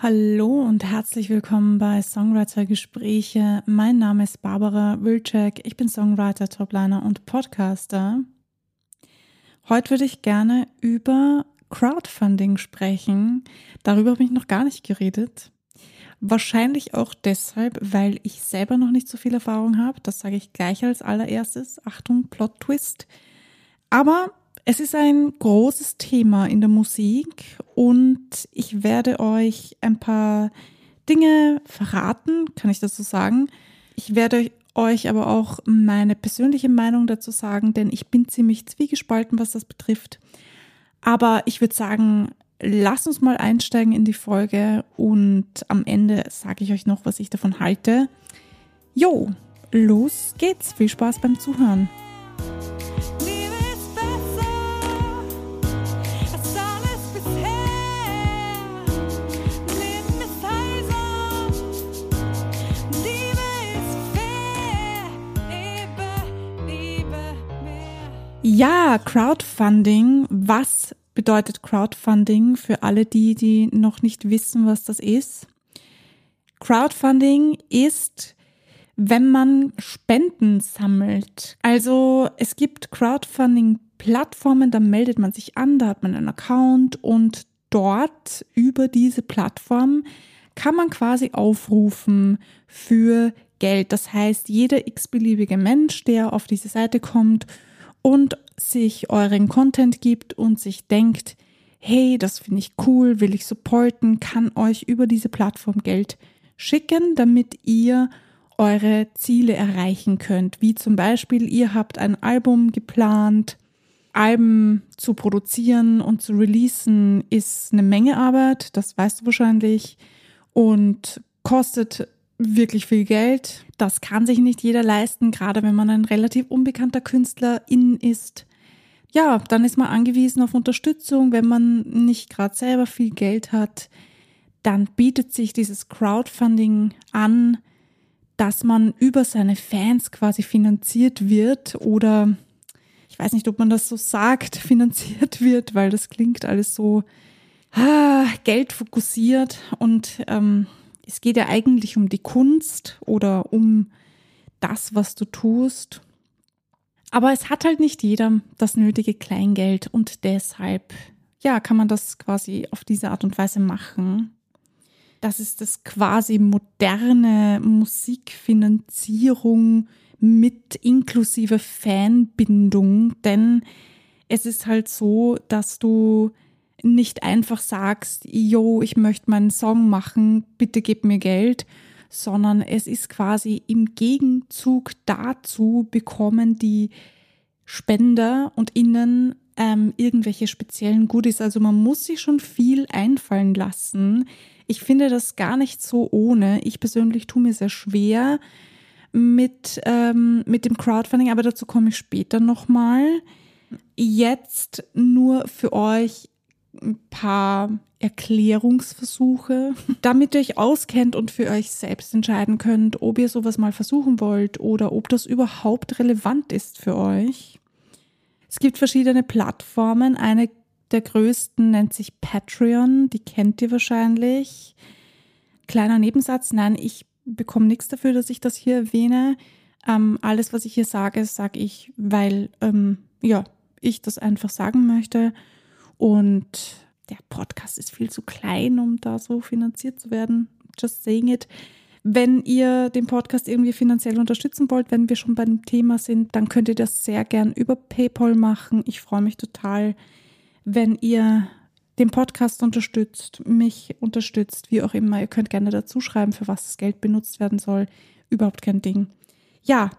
Hallo und herzlich willkommen bei Songwriter Gespräche. Mein Name ist Barbara Wilczek. Ich bin Songwriter, Topliner und Podcaster. Heute würde ich gerne über Crowdfunding sprechen. Darüber habe ich noch gar nicht geredet. Wahrscheinlich auch deshalb, weil ich selber noch nicht so viel Erfahrung habe. Das sage ich gleich als allererstes. Achtung, Plot Twist. Aber es ist ein großes Thema in der Musik und ich werde euch ein paar Dinge verraten, kann ich dazu sagen. Ich werde euch aber auch meine persönliche Meinung dazu sagen, denn ich bin ziemlich zwiegespalten, was das betrifft. Aber ich würde sagen, lasst uns mal einsteigen in die Folge und am Ende sage ich euch noch, was ich davon halte. Jo, los geht's. Viel Spaß beim Zuhören. Ja, Crowdfunding. Was bedeutet Crowdfunding für alle die, die noch nicht wissen, was das ist? Crowdfunding ist, wenn man Spenden sammelt. Also es gibt Crowdfunding-Plattformen, da meldet man sich an, da hat man einen Account und dort über diese Plattform kann man quasi aufrufen für Geld. Das heißt, jeder x-beliebige Mensch, der auf diese Seite kommt und sich euren Content gibt und sich denkt, hey, das finde ich cool, will ich supporten, kann euch über diese Plattform Geld schicken, damit ihr eure Ziele erreichen könnt. Wie zum Beispiel, ihr habt ein Album geplant, Alben zu produzieren und zu releasen ist eine Menge Arbeit, das weißt du wahrscheinlich, und kostet wirklich viel Geld. Das kann sich nicht jeder leisten, gerade wenn man ein relativ unbekannter Künstler in ist. Ja, dann ist man angewiesen auf Unterstützung. Wenn man nicht gerade selber viel Geld hat, dann bietet sich dieses Crowdfunding an, dass man über seine Fans quasi finanziert wird oder ich weiß nicht, ob man das so sagt, finanziert wird, weil das klingt alles so ah, Geld fokussiert und ähm, es geht ja eigentlich um die Kunst oder um das, was du tust. Aber es hat halt nicht jeder das nötige Kleingeld und deshalb, ja, kann man das quasi auf diese Art und Weise machen. Das ist das quasi moderne Musikfinanzierung mit inklusive Fanbindung, denn es ist halt so, dass du nicht einfach sagst, yo, ich möchte meinen Song machen, bitte gib mir Geld, sondern es ist quasi im Gegenzug dazu bekommen die Spender und Innen ähm, irgendwelche speziellen Goodies. Also man muss sich schon viel einfallen lassen. Ich finde das gar nicht so ohne. Ich persönlich tue mir sehr schwer mit, ähm, mit dem Crowdfunding, aber dazu komme ich später nochmal. Jetzt nur für euch ein paar Erklärungsversuche, damit ihr euch auskennt und für euch selbst entscheiden könnt, ob ihr sowas mal versuchen wollt oder ob das überhaupt relevant ist für euch. Es gibt verschiedene Plattformen. Eine der größten nennt sich Patreon, die kennt ihr wahrscheinlich. Kleiner Nebensatz, nein, ich bekomme nichts dafür, dass ich das hier erwähne. Ähm, alles, was ich hier sage, sage ich, weil ähm, ja, ich das einfach sagen möchte. Und der Podcast ist viel zu klein, um da so finanziert zu werden. Just saying it. Wenn ihr den Podcast irgendwie finanziell unterstützen wollt, wenn wir schon beim Thema sind, dann könnt ihr das sehr gern über PayPal machen. Ich freue mich total, wenn ihr den Podcast unterstützt, mich unterstützt, wie auch immer. Ihr könnt gerne dazu schreiben, für was das Geld benutzt werden soll. Überhaupt kein Ding. Ja,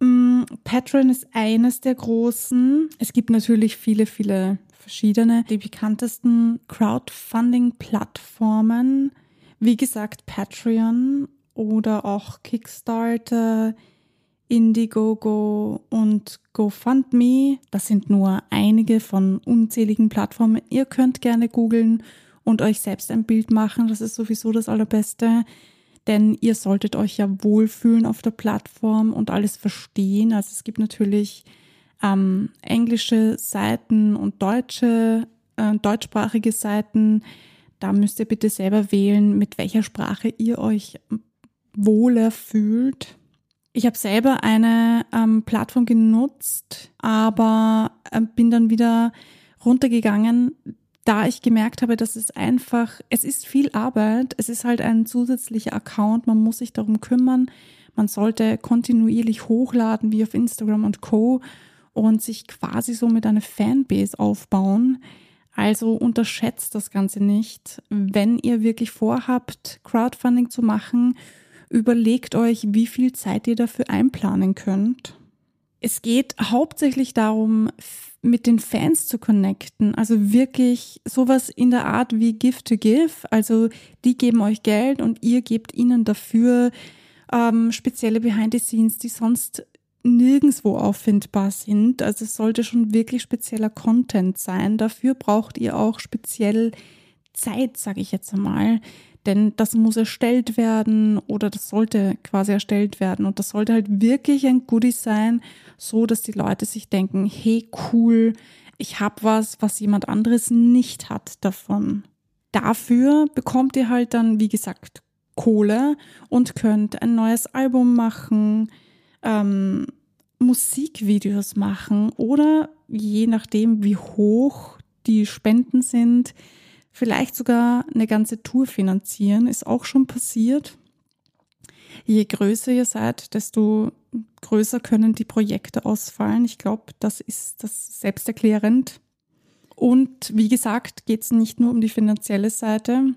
mm, Patreon ist eines der großen. Es gibt natürlich viele, viele verschiedene. Die bekanntesten Crowdfunding-Plattformen, wie gesagt, Patreon oder auch Kickstarter, Indiegogo und GoFundMe. Das sind nur einige von unzähligen Plattformen. Ihr könnt gerne googeln und euch selbst ein Bild machen. Das ist sowieso das Allerbeste. Denn ihr solltet euch ja wohlfühlen auf der Plattform und alles verstehen. Also es gibt natürlich ähm, englische Seiten und deutsche, äh, deutschsprachige Seiten. da müsst ihr bitte selber wählen, mit welcher Sprache ihr euch wohler fühlt. Ich habe selber eine ähm, Plattform genutzt, aber äh, bin dann wieder runtergegangen, da ich gemerkt habe, dass es einfach, es ist viel Arbeit, es ist halt ein zusätzlicher Account, man muss sich darum kümmern, man sollte kontinuierlich hochladen, wie auf Instagram und Co. und sich quasi so mit einer Fanbase aufbauen. Also unterschätzt das Ganze nicht. Wenn ihr wirklich vorhabt, Crowdfunding zu machen, überlegt euch, wie viel Zeit ihr dafür einplanen könnt. Es geht hauptsächlich darum, mit den Fans zu connecten. Also wirklich sowas in der Art wie Gift to Give. Also die geben euch Geld und ihr gebt ihnen dafür ähm, spezielle Behind the Scenes, die sonst nirgendwo auffindbar sind. Also es sollte schon wirklich spezieller Content sein. Dafür braucht ihr auch speziell Zeit, sage ich jetzt einmal. Denn das muss erstellt werden oder das sollte quasi erstellt werden. Und das sollte halt wirklich ein Goodie sein, so dass die Leute sich denken, hey cool, ich habe was, was jemand anderes nicht hat davon. Dafür bekommt ihr halt dann, wie gesagt, Kohle und könnt ein neues Album machen, ähm, Musikvideos machen oder je nachdem, wie hoch die Spenden sind, vielleicht sogar eine ganze Tour finanzieren, ist auch schon passiert. Je größer ihr seid, desto größer können die Projekte ausfallen. Ich glaube, das ist das selbsterklärend. Und wie gesagt, geht es nicht nur um die finanzielle Seite.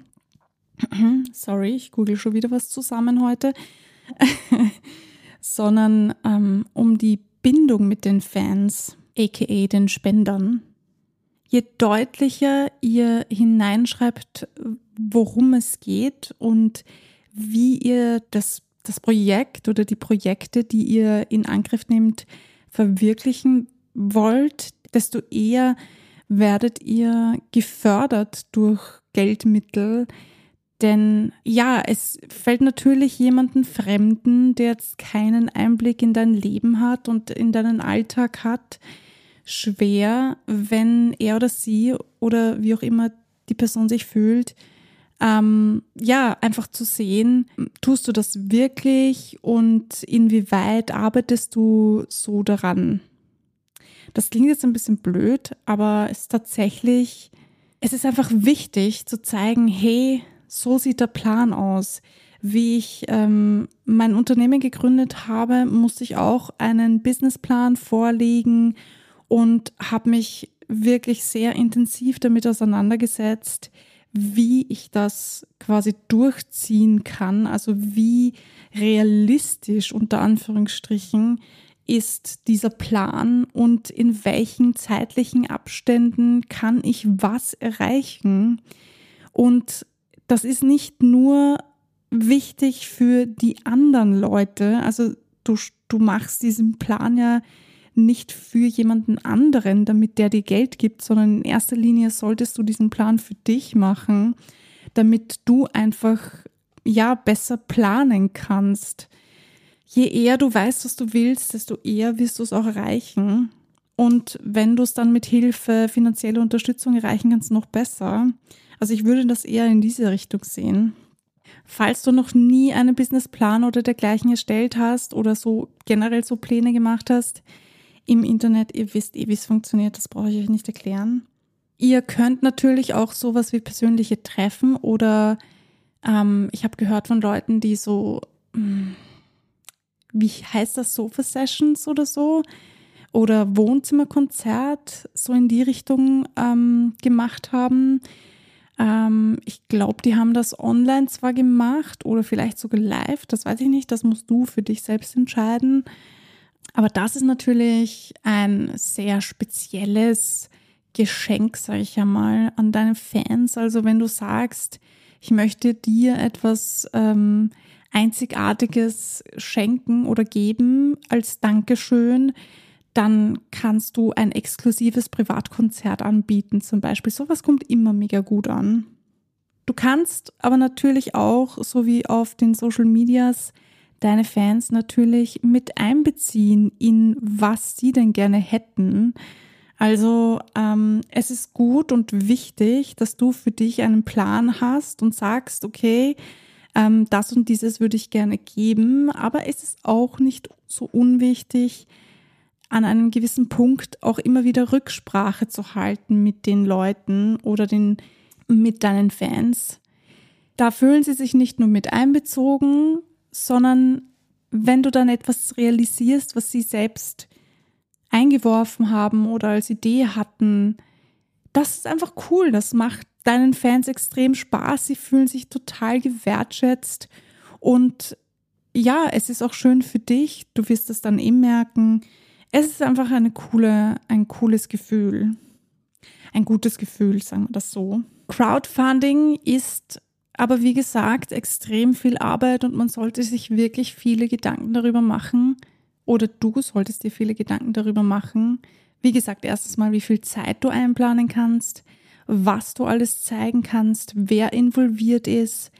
Sorry, ich google schon wieder was zusammen heute. sondern ähm, um die Bindung mit den Fans, aka den Spendern je deutlicher ihr hineinschreibt, worum es geht und wie ihr das, das Projekt oder die Projekte, die ihr in Angriff nehmt, verwirklichen wollt, desto eher werdet ihr gefördert durch Geldmittel. Denn ja, es fällt natürlich jemanden Fremden, der jetzt keinen Einblick in dein Leben hat und in deinen Alltag hat, schwer, wenn er oder sie oder wie auch immer die Person sich fühlt, ähm, ja, einfach zu sehen, tust du das wirklich und inwieweit arbeitest du so daran? Das klingt jetzt ein bisschen blöd, aber es ist tatsächlich, es ist einfach wichtig zu zeigen, hey, so sieht der Plan aus. Wie ich ähm, mein Unternehmen gegründet habe, musste ich auch einen Businessplan vorlegen und habe mich wirklich sehr intensiv damit auseinandergesetzt, wie ich das quasi durchziehen kann, also wie realistisch unter Anführungsstrichen ist dieser Plan und in welchen zeitlichen Abständen kann ich was erreichen. Und das ist nicht nur wichtig für die anderen Leute, also du, du machst diesen Plan ja nicht für jemanden anderen, damit der dir Geld gibt, sondern in erster Linie solltest du diesen Plan für dich machen, damit du einfach ja besser planen kannst. Je eher du weißt, was du willst, desto eher wirst du es auch erreichen. Und wenn du es dann mit Hilfe finanzieller Unterstützung erreichen kannst, noch besser. Also ich würde das eher in diese Richtung sehen. Falls du noch nie einen Businessplan oder dergleichen erstellt hast oder so generell so Pläne gemacht hast, im Internet. Ihr wisst eh, wie es funktioniert, das brauche ich euch nicht erklären. Ihr könnt natürlich auch sowas wie persönliche Treffen oder ähm, ich habe gehört von Leuten, die so, hm, wie heißt das, Sofa-Sessions oder so oder Wohnzimmerkonzert so in die Richtung ähm, gemacht haben. Ähm, ich glaube, die haben das online zwar gemacht oder vielleicht sogar live, das weiß ich nicht, das musst du für dich selbst entscheiden. Aber das ist natürlich ein sehr spezielles Geschenk, sage ich ja mal, an deine Fans. Also wenn du sagst, ich möchte dir etwas ähm, Einzigartiges schenken oder geben als Dankeschön, dann kannst du ein exklusives Privatkonzert anbieten zum Beispiel. Sowas kommt immer mega gut an. Du kannst aber natürlich auch, so wie auf den Social Medias, deine Fans natürlich mit einbeziehen in was sie denn gerne hätten. Also ähm, es ist gut und wichtig, dass du für dich einen Plan hast und sagst, okay, ähm, das und dieses würde ich gerne geben, aber es ist auch nicht so unwichtig, an einem gewissen Punkt auch immer wieder Rücksprache zu halten mit den Leuten oder den, mit deinen Fans. Da fühlen sie sich nicht nur mit einbezogen, sondern wenn du dann etwas realisierst, was sie selbst eingeworfen haben oder als Idee hatten, das ist einfach cool. Das macht deinen Fans extrem Spaß. Sie fühlen sich total gewertschätzt. Und ja, es ist auch schön für dich. Du wirst es dann eben merken. Es ist einfach eine coole, ein cooles Gefühl. Ein gutes Gefühl, sagen wir das so. Crowdfunding ist aber wie gesagt extrem viel Arbeit und man sollte sich wirklich viele Gedanken darüber machen, oder du solltest dir viele Gedanken darüber machen. Wie gesagt, erstens mal, wie viel Zeit du einplanen kannst, was du alles zeigen kannst, wer involviert ist.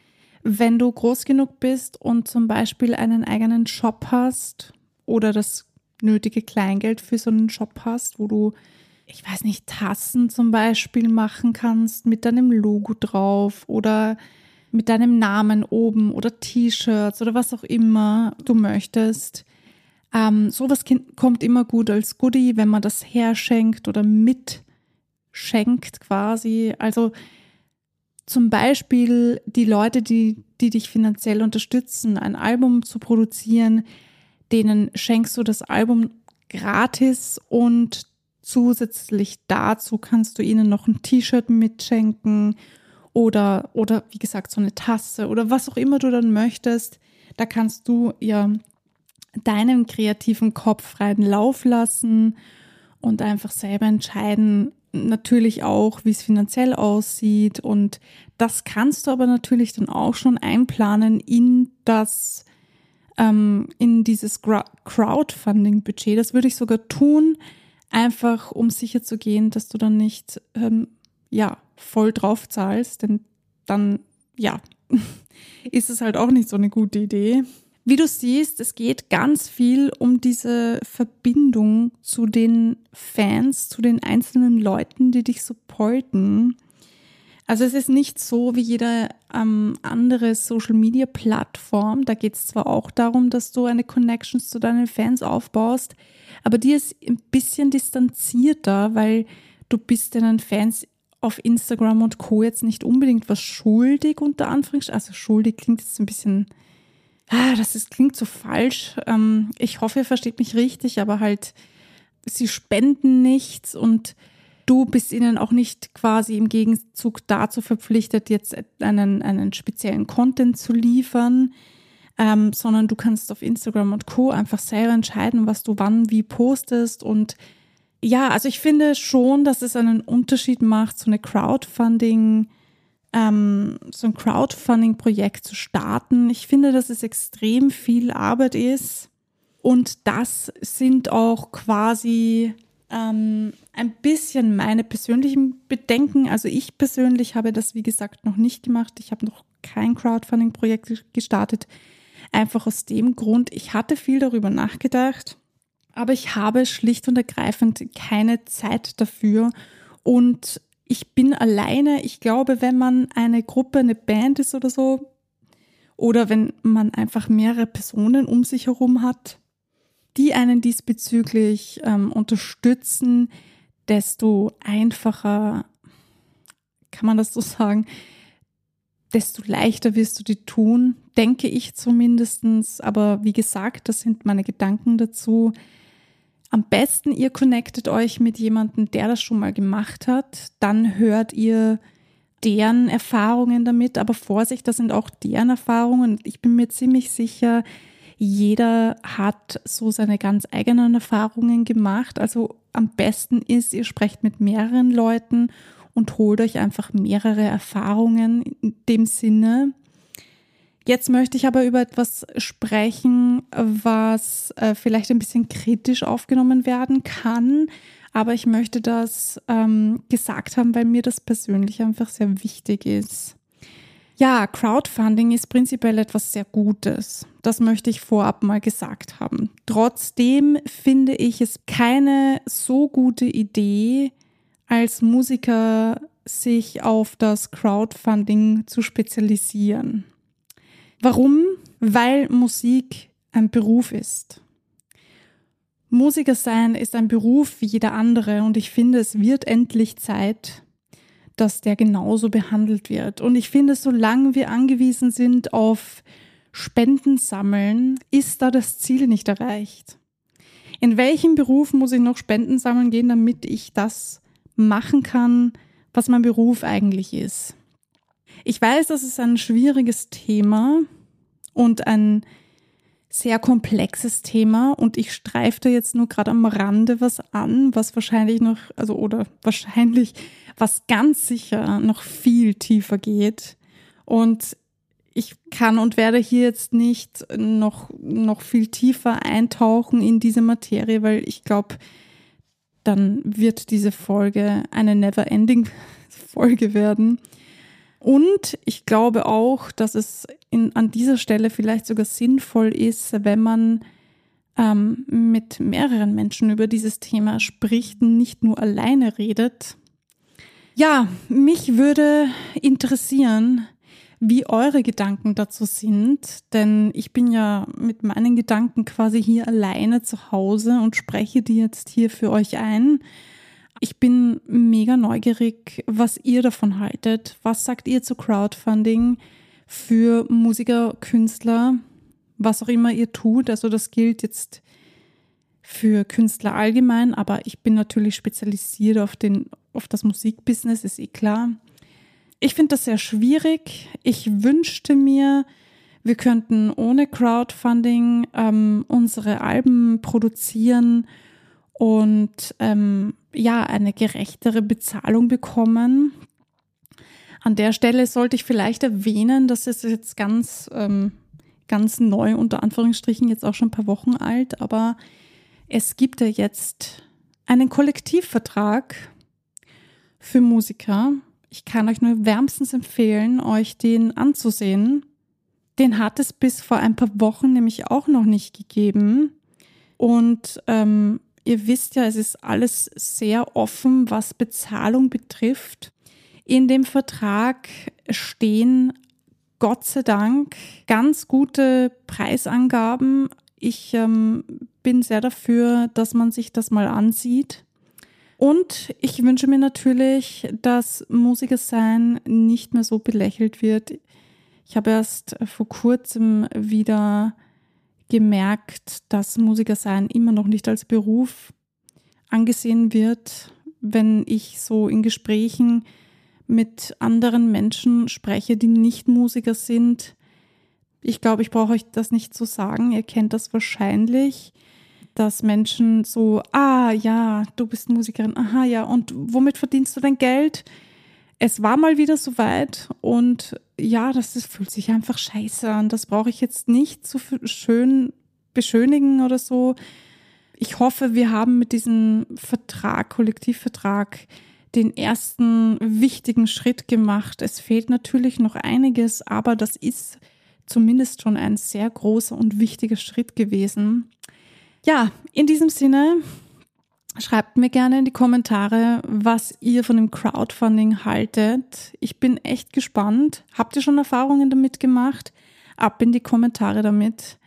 Wenn du groß genug bist und zum Beispiel einen eigenen Shop hast oder das nötige Kleingeld für so einen Shop hast, wo du, ich weiß nicht, Tassen zum Beispiel machen kannst mit deinem Logo drauf oder mit deinem Namen oben oder T-Shirts oder was auch immer du möchtest ähm, sowas kommt immer gut als Goodie, wenn man das herschenkt oder mitschenkt quasi. Also zum Beispiel die Leute, die, die dich finanziell unterstützen, ein Album zu produzieren, denen schenkst du das Album gratis und zusätzlich dazu kannst du ihnen noch ein T-Shirt mitschenken oder, oder wie gesagt, so eine Tasse oder was auch immer du dann möchtest. Da kannst du ja deinen kreativen Kopf freien Lauf lassen und einfach selber entscheiden, natürlich auch, wie es finanziell aussieht. Und das kannst du aber natürlich dann auch schon einplanen in das, ähm, in dieses Crowdfunding-Budget. Das würde ich sogar tun, einfach um sicher zu gehen, dass du dann nicht, ähm, ja, voll drauf zahlst, denn dann, ja, ist es halt auch nicht so eine gute Idee. Wie du siehst, es geht ganz viel um diese Verbindung zu den Fans, zu den einzelnen Leuten, die dich supporten. Also es ist nicht so wie jede ähm, andere Social-Media-Plattform. Da geht es zwar auch darum, dass du eine Connection zu deinen Fans aufbaust, aber die ist ein bisschen distanzierter, weil du bist deinen Fans auf Instagram und Co. jetzt nicht unbedingt was schuldig, unter Anführungsstrichen. Also schuldig klingt jetzt ein bisschen ah, das ist, klingt so falsch. Ähm, ich hoffe, ihr versteht mich richtig, aber halt, sie spenden nichts und du bist ihnen auch nicht quasi im Gegenzug dazu verpflichtet, jetzt einen, einen speziellen Content zu liefern, ähm, sondern du kannst auf Instagram und Co. einfach selber entscheiden, was du wann wie postest und ja, also ich finde schon, dass es einen Unterschied macht, so eine Crowdfunding- ähm, so ein Crowdfunding-Projekt zu starten. Ich finde, dass es extrem viel Arbeit ist. Und das sind auch quasi ähm, ein bisschen meine persönlichen Bedenken. Also ich persönlich habe das, wie gesagt, noch nicht gemacht. Ich habe noch kein Crowdfunding-Projekt gestartet. Einfach aus dem Grund, ich hatte viel darüber nachgedacht, aber ich habe schlicht und ergreifend keine Zeit dafür. Und ich bin alleine. Ich glaube, wenn man eine Gruppe, eine Band ist oder so, oder wenn man einfach mehrere Personen um sich herum hat, die einen diesbezüglich ähm, unterstützen, desto einfacher, kann man das so sagen, desto leichter wirst du die tun, denke ich zumindestens. Aber wie gesagt, das sind meine Gedanken dazu. Am besten, ihr connectet euch mit jemandem, der das schon mal gemacht hat. Dann hört ihr deren Erfahrungen damit. Aber Vorsicht, das sind auch deren Erfahrungen. Ich bin mir ziemlich sicher, jeder hat so seine ganz eigenen Erfahrungen gemacht. Also am besten ist, ihr sprecht mit mehreren Leuten und holt euch einfach mehrere Erfahrungen in dem Sinne. Jetzt möchte ich aber über etwas sprechen, was äh, vielleicht ein bisschen kritisch aufgenommen werden kann. Aber ich möchte das ähm, gesagt haben, weil mir das persönlich einfach sehr wichtig ist. Ja, Crowdfunding ist prinzipiell etwas sehr Gutes. Das möchte ich vorab mal gesagt haben. Trotzdem finde ich es keine so gute Idee, als Musiker sich auf das Crowdfunding zu spezialisieren. Warum? Weil Musik ein Beruf ist. Musiker sein ist ein Beruf wie jeder andere und ich finde, es wird endlich Zeit, dass der genauso behandelt wird. Und ich finde, solange wir angewiesen sind auf Spenden sammeln, ist da das Ziel nicht erreicht. In welchem Beruf muss ich noch Spenden sammeln gehen, damit ich das machen kann, was mein Beruf eigentlich ist? Ich weiß, das ist ein schwieriges Thema und ein sehr komplexes Thema und ich streife jetzt nur gerade am Rande was an, was wahrscheinlich noch, also oder wahrscheinlich, was ganz sicher noch viel tiefer geht. Und ich kann und werde hier jetzt nicht noch, noch viel tiefer eintauchen in diese Materie, weil ich glaube, dann wird diese Folge eine never-ending Folge werden. Und ich glaube auch, dass es in, an dieser Stelle vielleicht sogar sinnvoll ist, wenn man ähm, mit mehreren Menschen über dieses Thema spricht und nicht nur alleine redet. Ja, mich würde interessieren, wie eure Gedanken dazu sind, denn ich bin ja mit meinen Gedanken quasi hier alleine zu Hause und spreche die jetzt hier für euch ein. Ich bin mega neugierig, was ihr davon haltet. Was sagt ihr zu Crowdfunding für Musiker, Künstler, was auch immer ihr tut? Also das gilt jetzt für Künstler allgemein, aber ich bin natürlich spezialisiert auf, den, auf das Musikbusiness, ist eh klar. Ich finde das sehr schwierig. Ich wünschte mir, wir könnten ohne Crowdfunding ähm, unsere Alben produzieren und ähm, ja, eine gerechtere Bezahlung bekommen. An der Stelle sollte ich vielleicht erwähnen, dass es jetzt ganz, ähm, ganz neu, unter Anführungsstrichen, jetzt auch schon ein paar Wochen alt, aber es gibt ja jetzt einen Kollektivvertrag für Musiker. Ich kann euch nur wärmstens empfehlen, euch den anzusehen. Den hat es bis vor ein paar Wochen nämlich auch noch nicht gegeben. Und ähm, Ihr wisst ja, es ist alles sehr offen, was Bezahlung betrifft. In dem Vertrag stehen Gott sei Dank ganz gute Preisangaben. Ich ähm, bin sehr dafür, dass man sich das mal ansieht. Und ich wünsche mir natürlich, dass Musiker sein nicht mehr so belächelt wird. Ich habe erst vor kurzem wieder gemerkt, dass Musiker sein immer noch nicht als Beruf angesehen wird, wenn ich so in Gesprächen mit anderen Menschen spreche, die nicht Musiker sind. Ich glaube, ich brauche euch das nicht zu sagen. Ihr kennt das wahrscheinlich, dass Menschen so, ah ja, du bist Musikerin, aha ja, und womit verdienst du dein Geld? Es war mal wieder soweit und ja, das, das fühlt sich einfach scheiße an. Das brauche ich jetzt nicht zu schön beschönigen oder so. Ich hoffe, wir haben mit diesem Vertrag, Kollektivvertrag, den ersten wichtigen Schritt gemacht. Es fehlt natürlich noch einiges, aber das ist zumindest schon ein sehr großer und wichtiger Schritt gewesen. Ja, in diesem Sinne, schreibt mir gerne in die Kommentare, was ihr von dem Crowdfunding haltet. Ich bin echt gespannt. Habt ihr schon Erfahrungen damit gemacht? Ab in die Kommentare damit.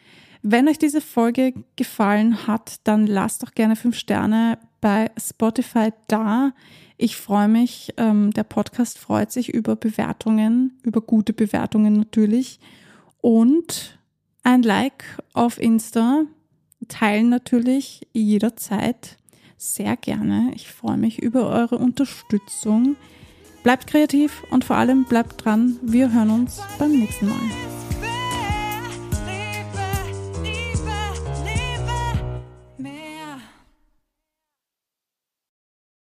Wenn euch diese Folge gefallen hat, dann lasst doch gerne fünf Sterne bei Spotify da. Ich freue mich, ähm, der Podcast freut sich über Bewertungen, über gute Bewertungen natürlich. Und ein Like auf Insta, teilen natürlich jederzeit sehr gerne. Ich freue mich über eure Unterstützung. Bleibt kreativ und vor allem bleibt dran. Wir hören uns beim nächsten Mal.